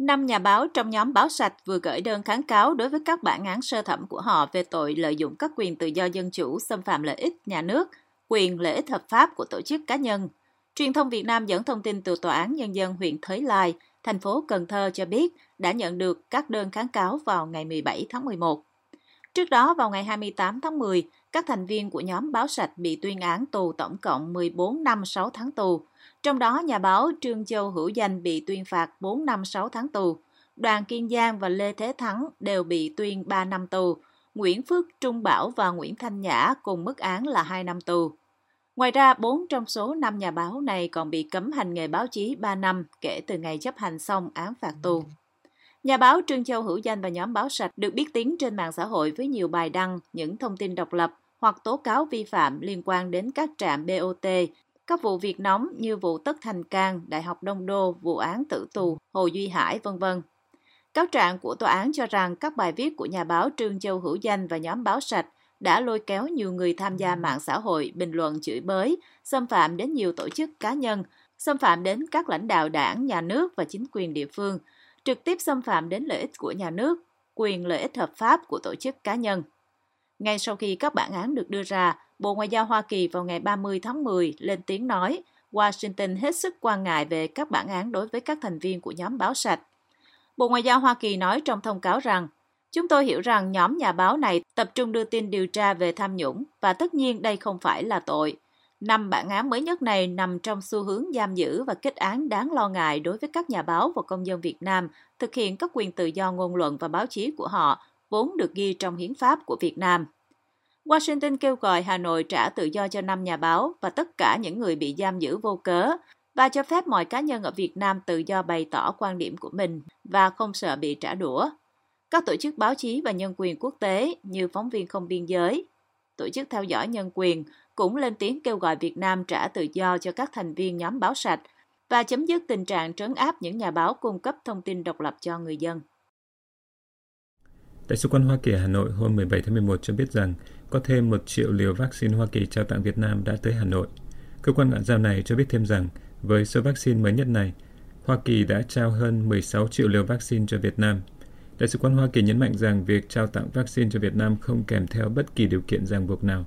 Năm nhà báo trong nhóm báo sạch vừa gửi đơn kháng cáo đối với các bản án sơ thẩm của họ về tội lợi dụng các quyền tự do dân chủ, xâm phạm lợi ích nhà nước, quyền lợi ích hợp pháp của tổ chức cá nhân. Truyền thông Việt Nam dẫn thông tin từ Tòa án Nhân dân huyện Thới Lai, thành phố Cần Thơ cho biết đã nhận được các đơn kháng cáo vào ngày 17 tháng 11. Trước đó, vào ngày 28 tháng 10, các thành viên của nhóm báo sạch bị tuyên án tù tổng cộng 14 năm 6 tháng tù. Trong đó, nhà báo Trương Châu Hữu Danh bị tuyên phạt 4 năm 6 tháng tù. Đoàn Kiên Giang và Lê Thế Thắng đều bị tuyên 3 năm tù. Nguyễn Phước Trung Bảo và Nguyễn Thanh Nhã cùng mức án là 2 năm tù. Ngoài ra, 4 trong số 5 nhà báo này còn bị cấm hành nghề báo chí 3 năm kể từ ngày chấp hành xong án phạt tù. Nhà báo Trương Châu Hữu Danh và nhóm báo sạch được biết tiếng trên mạng xã hội với nhiều bài đăng, những thông tin độc lập hoặc tố cáo vi phạm liên quan đến các trạm BOT, các vụ việc nóng như vụ Tất Thành Cang, Đại học Đông Đô, vụ án tử tù, Hồ Duy Hải, vân vân. Cáo trạng của tòa án cho rằng các bài viết của nhà báo Trương Châu Hữu Danh và nhóm báo sạch đã lôi kéo nhiều người tham gia mạng xã hội bình luận chửi bới, xâm phạm đến nhiều tổ chức cá nhân, xâm phạm đến các lãnh đạo đảng, nhà nước và chính quyền địa phương, trực tiếp xâm phạm đến lợi ích của nhà nước, quyền lợi ích hợp pháp của tổ chức cá nhân. Ngay sau khi các bản án được đưa ra, Bộ Ngoại giao Hoa Kỳ vào ngày 30 tháng 10 lên tiếng nói Washington hết sức quan ngại về các bản án đối với các thành viên của nhóm báo sạch. Bộ Ngoại giao Hoa Kỳ nói trong thông cáo rằng Chúng tôi hiểu rằng nhóm nhà báo này tập trung đưa tin điều tra về tham nhũng và tất nhiên đây không phải là tội. Năm bản án mới nhất này nằm trong xu hướng giam giữ và kết án đáng lo ngại đối với các nhà báo và công dân Việt Nam thực hiện các quyền tự do ngôn luận và báo chí của họ, vốn được ghi trong hiến pháp của Việt Nam. Washington kêu gọi Hà Nội trả tự do cho năm nhà báo và tất cả những người bị giam giữ vô cớ và cho phép mọi cá nhân ở Việt Nam tự do bày tỏ quan điểm của mình và không sợ bị trả đũa. Các tổ chức báo chí và nhân quyền quốc tế như Phóng viên Không Biên Giới, Tổ chức Theo dõi Nhân quyền cũng lên tiếng kêu gọi Việt Nam trả tự do cho các thành viên nhóm báo sạch và chấm dứt tình trạng trấn áp những nhà báo cung cấp thông tin độc lập cho người dân. Đại sứ quán Hoa Kỳ Hà Nội hôm 17 tháng 11 cho biết rằng có thêm một triệu liều vaccine Hoa Kỳ trao tặng Việt Nam đã tới Hà Nội. Cơ quan ngoại giao này cho biết thêm rằng với số vaccine mới nhất này, Hoa Kỳ đã trao hơn 16 triệu liều vaccine cho Việt Nam – Đại sứ quán Hoa Kỳ nhấn mạnh rằng việc trao tặng vaccine cho Việt Nam không kèm theo bất kỳ điều kiện ràng buộc nào.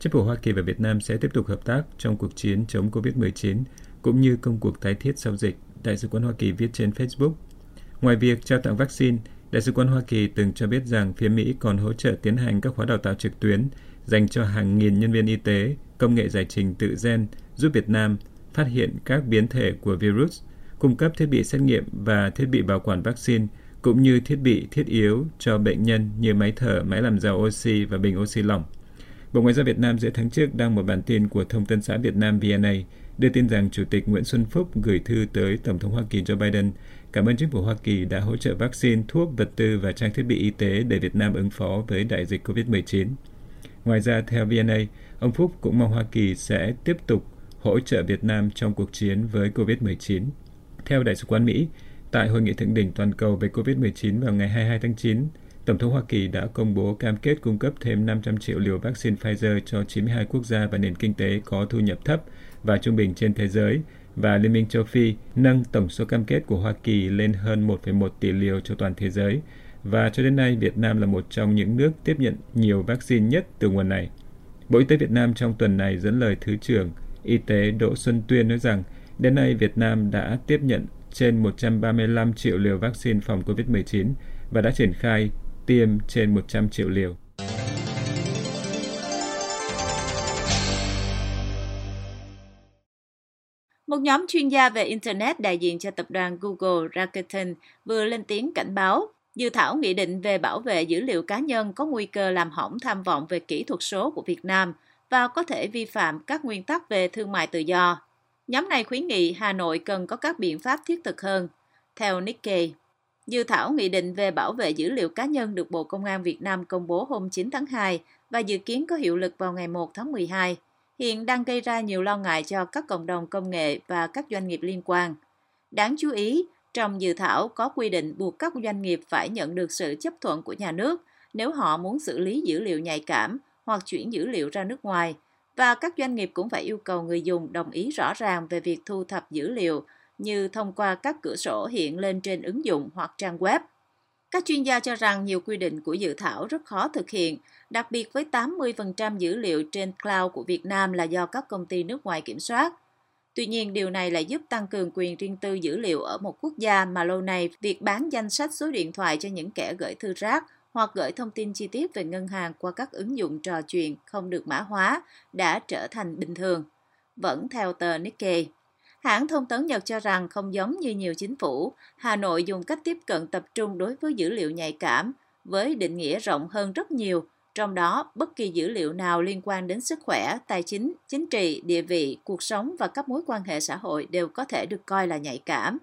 Chính phủ Hoa Kỳ và Việt Nam sẽ tiếp tục hợp tác trong cuộc chiến chống COVID-19 cũng như công cuộc tái thiết sau dịch, Đại sứ quán Hoa Kỳ viết trên Facebook. Ngoài việc trao tặng vaccine, Đại sứ quán Hoa Kỳ từng cho biết rằng phía Mỹ còn hỗ trợ tiến hành các khóa đào tạo trực tuyến dành cho hàng nghìn nhân viên y tế, công nghệ giải trình tự gen giúp Việt Nam phát hiện các biến thể của virus, cung cấp thiết bị xét nghiệm và thiết bị bảo quản vaccine cũng như thiết bị thiết yếu cho bệnh nhân như máy thở, máy làm giàu oxy và bình oxy lỏng. Bộ Ngoại giao Việt Nam giữa tháng trước đăng một bản tin của Thông tấn xã Việt Nam VNA đưa tin rằng Chủ tịch Nguyễn Xuân Phúc gửi thư tới Tổng thống Hoa Kỳ Joe Biden cảm ơn chính phủ Hoa Kỳ đã hỗ trợ vaccine, thuốc, vật tư và trang thiết bị y tế để Việt Nam ứng phó với đại dịch COVID-19. Ngoài ra, theo VNA, ông Phúc cũng mong Hoa Kỳ sẽ tiếp tục hỗ trợ Việt Nam trong cuộc chiến với COVID-19. Theo Đại sứ quán Mỹ, Tại hội nghị thượng đỉnh toàn cầu về COVID-19 vào ngày 22 tháng 9, Tổng thống Hoa Kỳ đã công bố cam kết cung cấp thêm 500 triệu liều vaccine Pfizer cho 92 quốc gia và nền kinh tế có thu nhập thấp và trung bình trên thế giới và Liên minh châu Phi nâng tổng số cam kết của Hoa Kỳ lên hơn 1,1 tỷ liều cho toàn thế giới. Và cho đến nay, Việt Nam là một trong những nước tiếp nhận nhiều vaccine nhất từ nguồn này. Bộ Y tế Việt Nam trong tuần này dẫn lời Thứ trưởng Y tế Đỗ Xuân Tuyên nói rằng đến nay Việt Nam đã tiếp nhận trên 135 triệu liều vaccine phòng COVID-19 và đã triển khai tiêm trên 100 triệu liều. Một nhóm chuyên gia về Internet đại diện cho tập đoàn Google Rakuten vừa lên tiếng cảnh báo dự thảo nghị định về bảo vệ dữ liệu cá nhân có nguy cơ làm hỏng tham vọng về kỹ thuật số của Việt Nam và có thể vi phạm các nguyên tắc về thương mại tự do. Nhóm này khuyến nghị Hà Nội cần có các biện pháp thiết thực hơn. Theo Nikkei, Dự thảo nghị định về bảo vệ dữ liệu cá nhân được Bộ Công an Việt Nam công bố hôm 9 tháng 2 và dự kiến có hiệu lực vào ngày 1 tháng 12, hiện đang gây ra nhiều lo ngại cho các cộng đồng công nghệ và các doanh nghiệp liên quan. Đáng chú ý, trong dự thảo có quy định buộc các doanh nghiệp phải nhận được sự chấp thuận của nhà nước nếu họ muốn xử lý dữ liệu nhạy cảm hoặc chuyển dữ liệu ra nước ngoài – và các doanh nghiệp cũng phải yêu cầu người dùng đồng ý rõ ràng về việc thu thập dữ liệu như thông qua các cửa sổ hiện lên trên ứng dụng hoặc trang web. Các chuyên gia cho rằng nhiều quy định của dự thảo rất khó thực hiện, đặc biệt với 80% dữ liệu trên cloud của Việt Nam là do các công ty nước ngoài kiểm soát. Tuy nhiên, điều này lại giúp tăng cường quyền riêng tư dữ liệu ở một quốc gia mà lâu nay việc bán danh sách số điện thoại cho những kẻ gửi thư rác hoặc gửi thông tin chi tiết về ngân hàng qua các ứng dụng trò chuyện không được mã hóa đã trở thành bình thường. Vẫn theo tờ Nikkei. Hãng thông tấn Nhật cho rằng không giống như nhiều chính phủ, Hà Nội dùng cách tiếp cận tập trung đối với dữ liệu nhạy cảm với định nghĩa rộng hơn rất nhiều, trong đó bất kỳ dữ liệu nào liên quan đến sức khỏe, tài chính, chính trị, địa vị, cuộc sống và các mối quan hệ xã hội đều có thể được coi là nhạy cảm.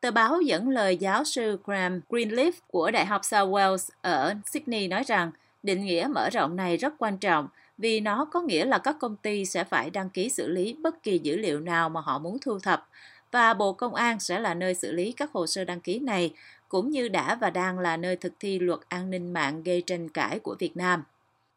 Tờ báo dẫn lời giáo sư Graham Greenleaf của Đại học South Wales ở Sydney nói rằng định nghĩa mở rộng này rất quan trọng vì nó có nghĩa là các công ty sẽ phải đăng ký xử lý bất kỳ dữ liệu nào mà họ muốn thu thập và Bộ Công an sẽ là nơi xử lý các hồ sơ đăng ký này cũng như đã và đang là nơi thực thi luật an ninh mạng gây tranh cãi của Việt Nam.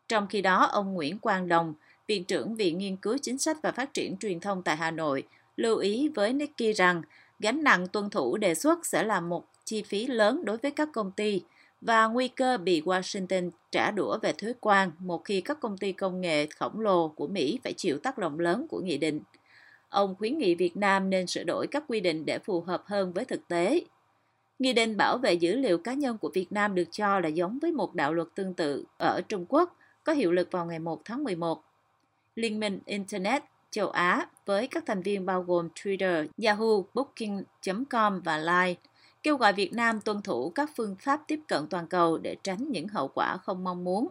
Trong khi đó, ông Nguyễn Quang Đồng, Viện trưởng Viện Nghiên cứu Chính sách và Phát triển Truyền thông tại Hà Nội, lưu ý với Nicky rằng gánh nặng tuân thủ đề xuất sẽ là một chi phí lớn đối với các công ty và nguy cơ bị Washington trả đũa về thuế quan một khi các công ty công nghệ khổng lồ của Mỹ phải chịu tác động lớn của nghị định. Ông khuyến nghị Việt Nam nên sửa đổi các quy định để phù hợp hơn với thực tế. Nghị định bảo vệ dữ liệu cá nhân của Việt Nam được cho là giống với một đạo luật tương tự ở Trung Quốc, có hiệu lực vào ngày 1 tháng 11. Liên minh Internet châu Á với các thành viên bao gồm Twitter, Yahoo, Booking.com và Line kêu gọi Việt Nam tuân thủ các phương pháp tiếp cận toàn cầu để tránh những hậu quả không mong muốn.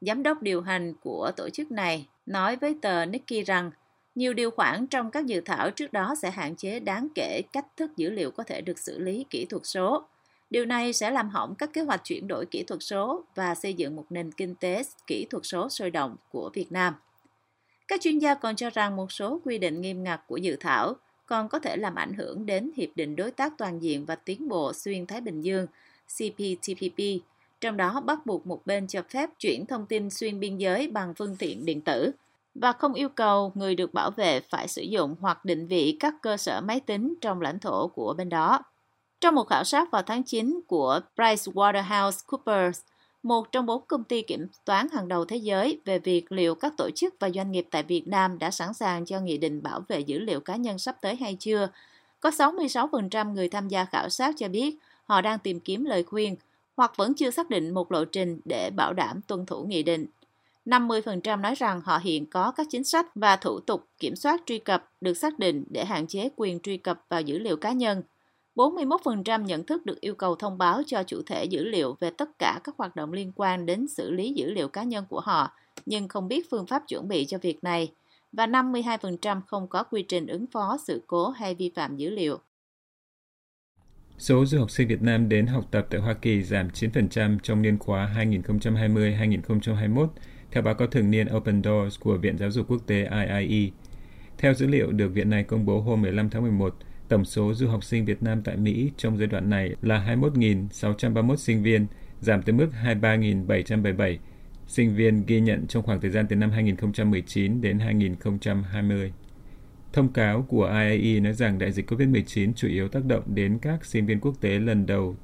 Giám đốc điều hành của tổ chức này nói với tờ Nikkei rằng, nhiều điều khoản trong các dự thảo trước đó sẽ hạn chế đáng kể cách thức dữ liệu có thể được xử lý kỹ thuật số. Điều này sẽ làm hỏng các kế hoạch chuyển đổi kỹ thuật số và xây dựng một nền kinh tế kỹ thuật số sôi động của Việt Nam. Các chuyên gia còn cho rằng một số quy định nghiêm ngặt của dự thảo còn có thể làm ảnh hưởng đến Hiệp định Đối tác Toàn diện và Tiến bộ Xuyên Thái Bình Dương CPTPP, trong đó bắt buộc một bên cho phép chuyển thông tin xuyên biên giới bằng phương tiện điện tử và không yêu cầu người được bảo vệ phải sử dụng hoặc định vị các cơ sở máy tính trong lãnh thổ của bên đó. Trong một khảo sát vào tháng 9 của PricewaterhouseCoopers, một trong bốn công ty kiểm toán hàng đầu thế giới về việc liệu các tổ chức và doanh nghiệp tại Việt Nam đã sẵn sàng cho nghị định bảo vệ dữ liệu cá nhân sắp tới hay chưa. Có 66% người tham gia khảo sát cho biết họ đang tìm kiếm lời khuyên hoặc vẫn chưa xác định một lộ trình để bảo đảm tuân thủ nghị định. 50% nói rằng họ hiện có các chính sách và thủ tục kiểm soát truy cập được xác định để hạn chế quyền truy cập vào dữ liệu cá nhân. 41% nhận thức được yêu cầu thông báo cho chủ thể dữ liệu về tất cả các hoạt động liên quan đến xử lý dữ liệu cá nhân của họ, nhưng không biết phương pháp chuẩn bị cho việc này, và 52% không có quy trình ứng phó sự cố hay vi phạm dữ liệu. Số du học sinh Việt Nam đến học tập tại Hoa Kỳ giảm 9% trong niên khóa 2020-2021, theo báo cáo thường niên Open Doors của Viện Giáo dục Quốc tế IIE. Theo dữ liệu được viện này công bố hôm 15 tháng 11, Tổng số du học sinh Việt Nam tại Mỹ trong giai đoạn này là 21.631 sinh viên, giảm tới mức 23.777 sinh viên ghi nhận trong khoảng thời gian từ năm 2019 đến 2020. Thông cáo của IAE nói rằng đại dịch COVID-19 chủ yếu tác động đến các sinh viên quốc tế lần đầu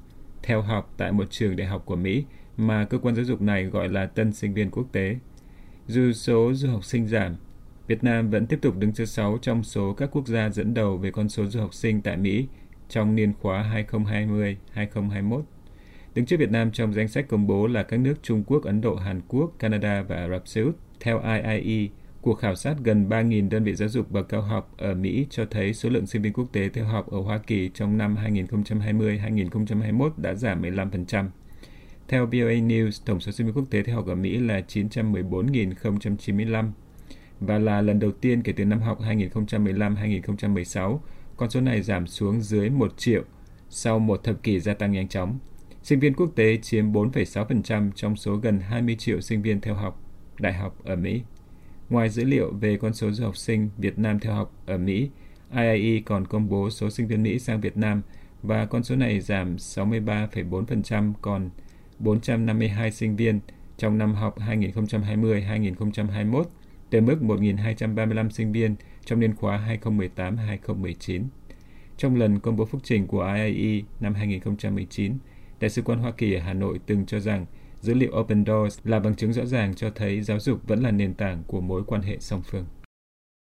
theo học tại một trường đại học của Mỹ mà cơ quan giáo dục này gọi là tân sinh viên quốc tế. Dù số du học sinh giảm, Việt Nam vẫn tiếp tục đứng thứ 6 trong số các quốc gia dẫn đầu về con số du học sinh tại Mỹ trong niên khóa 2020-2021. Đứng trước Việt Nam trong danh sách công bố là các nước Trung Quốc, Ấn Độ, Hàn Quốc, Canada và Ả Rập Xê Út. Theo IIE, cuộc khảo sát gần 3.000 đơn vị giáo dục bậc cao học ở Mỹ cho thấy số lượng sinh viên quốc tế theo học ở Hoa Kỳ trong năm 2020-2021 đã giảm 15%. Theo VOA News, tổng số sinh viên quốc tế theo học ở Mỹ là 914.095 và là lần đầu tiên kể từ năm học 2015-2016, con số này giảm xuống dưới 1 triệu sau một thập kỷ gia tăng nhanh chóng. Sinh viên quốc tế chiếm 4,6% trong số gần 20 triệu sinh viên theo học đại học ở Mỹ. Ngoài dữ liệu về con số du học sinh Việt Nam theo học ở Mỹ, IIE còn công bố số sinh viên Mỹ sang Việt Nam và con số này giảm 63,4% còn 452 sinh viên trong năm học 2020-2021 từ mức 1.235 sinh viên trong niên khóa 2018-2019. Trong lần công bố phúc trình của IAE năm 2019, Đại sứ quán Hoa Kỳ ở Hà Nội từng cho rằng dữ liệu Open Doors là bằng chứng rõ ràng cho thấy giáo dục vẫn là nền tảng của mối quan hệ song phương.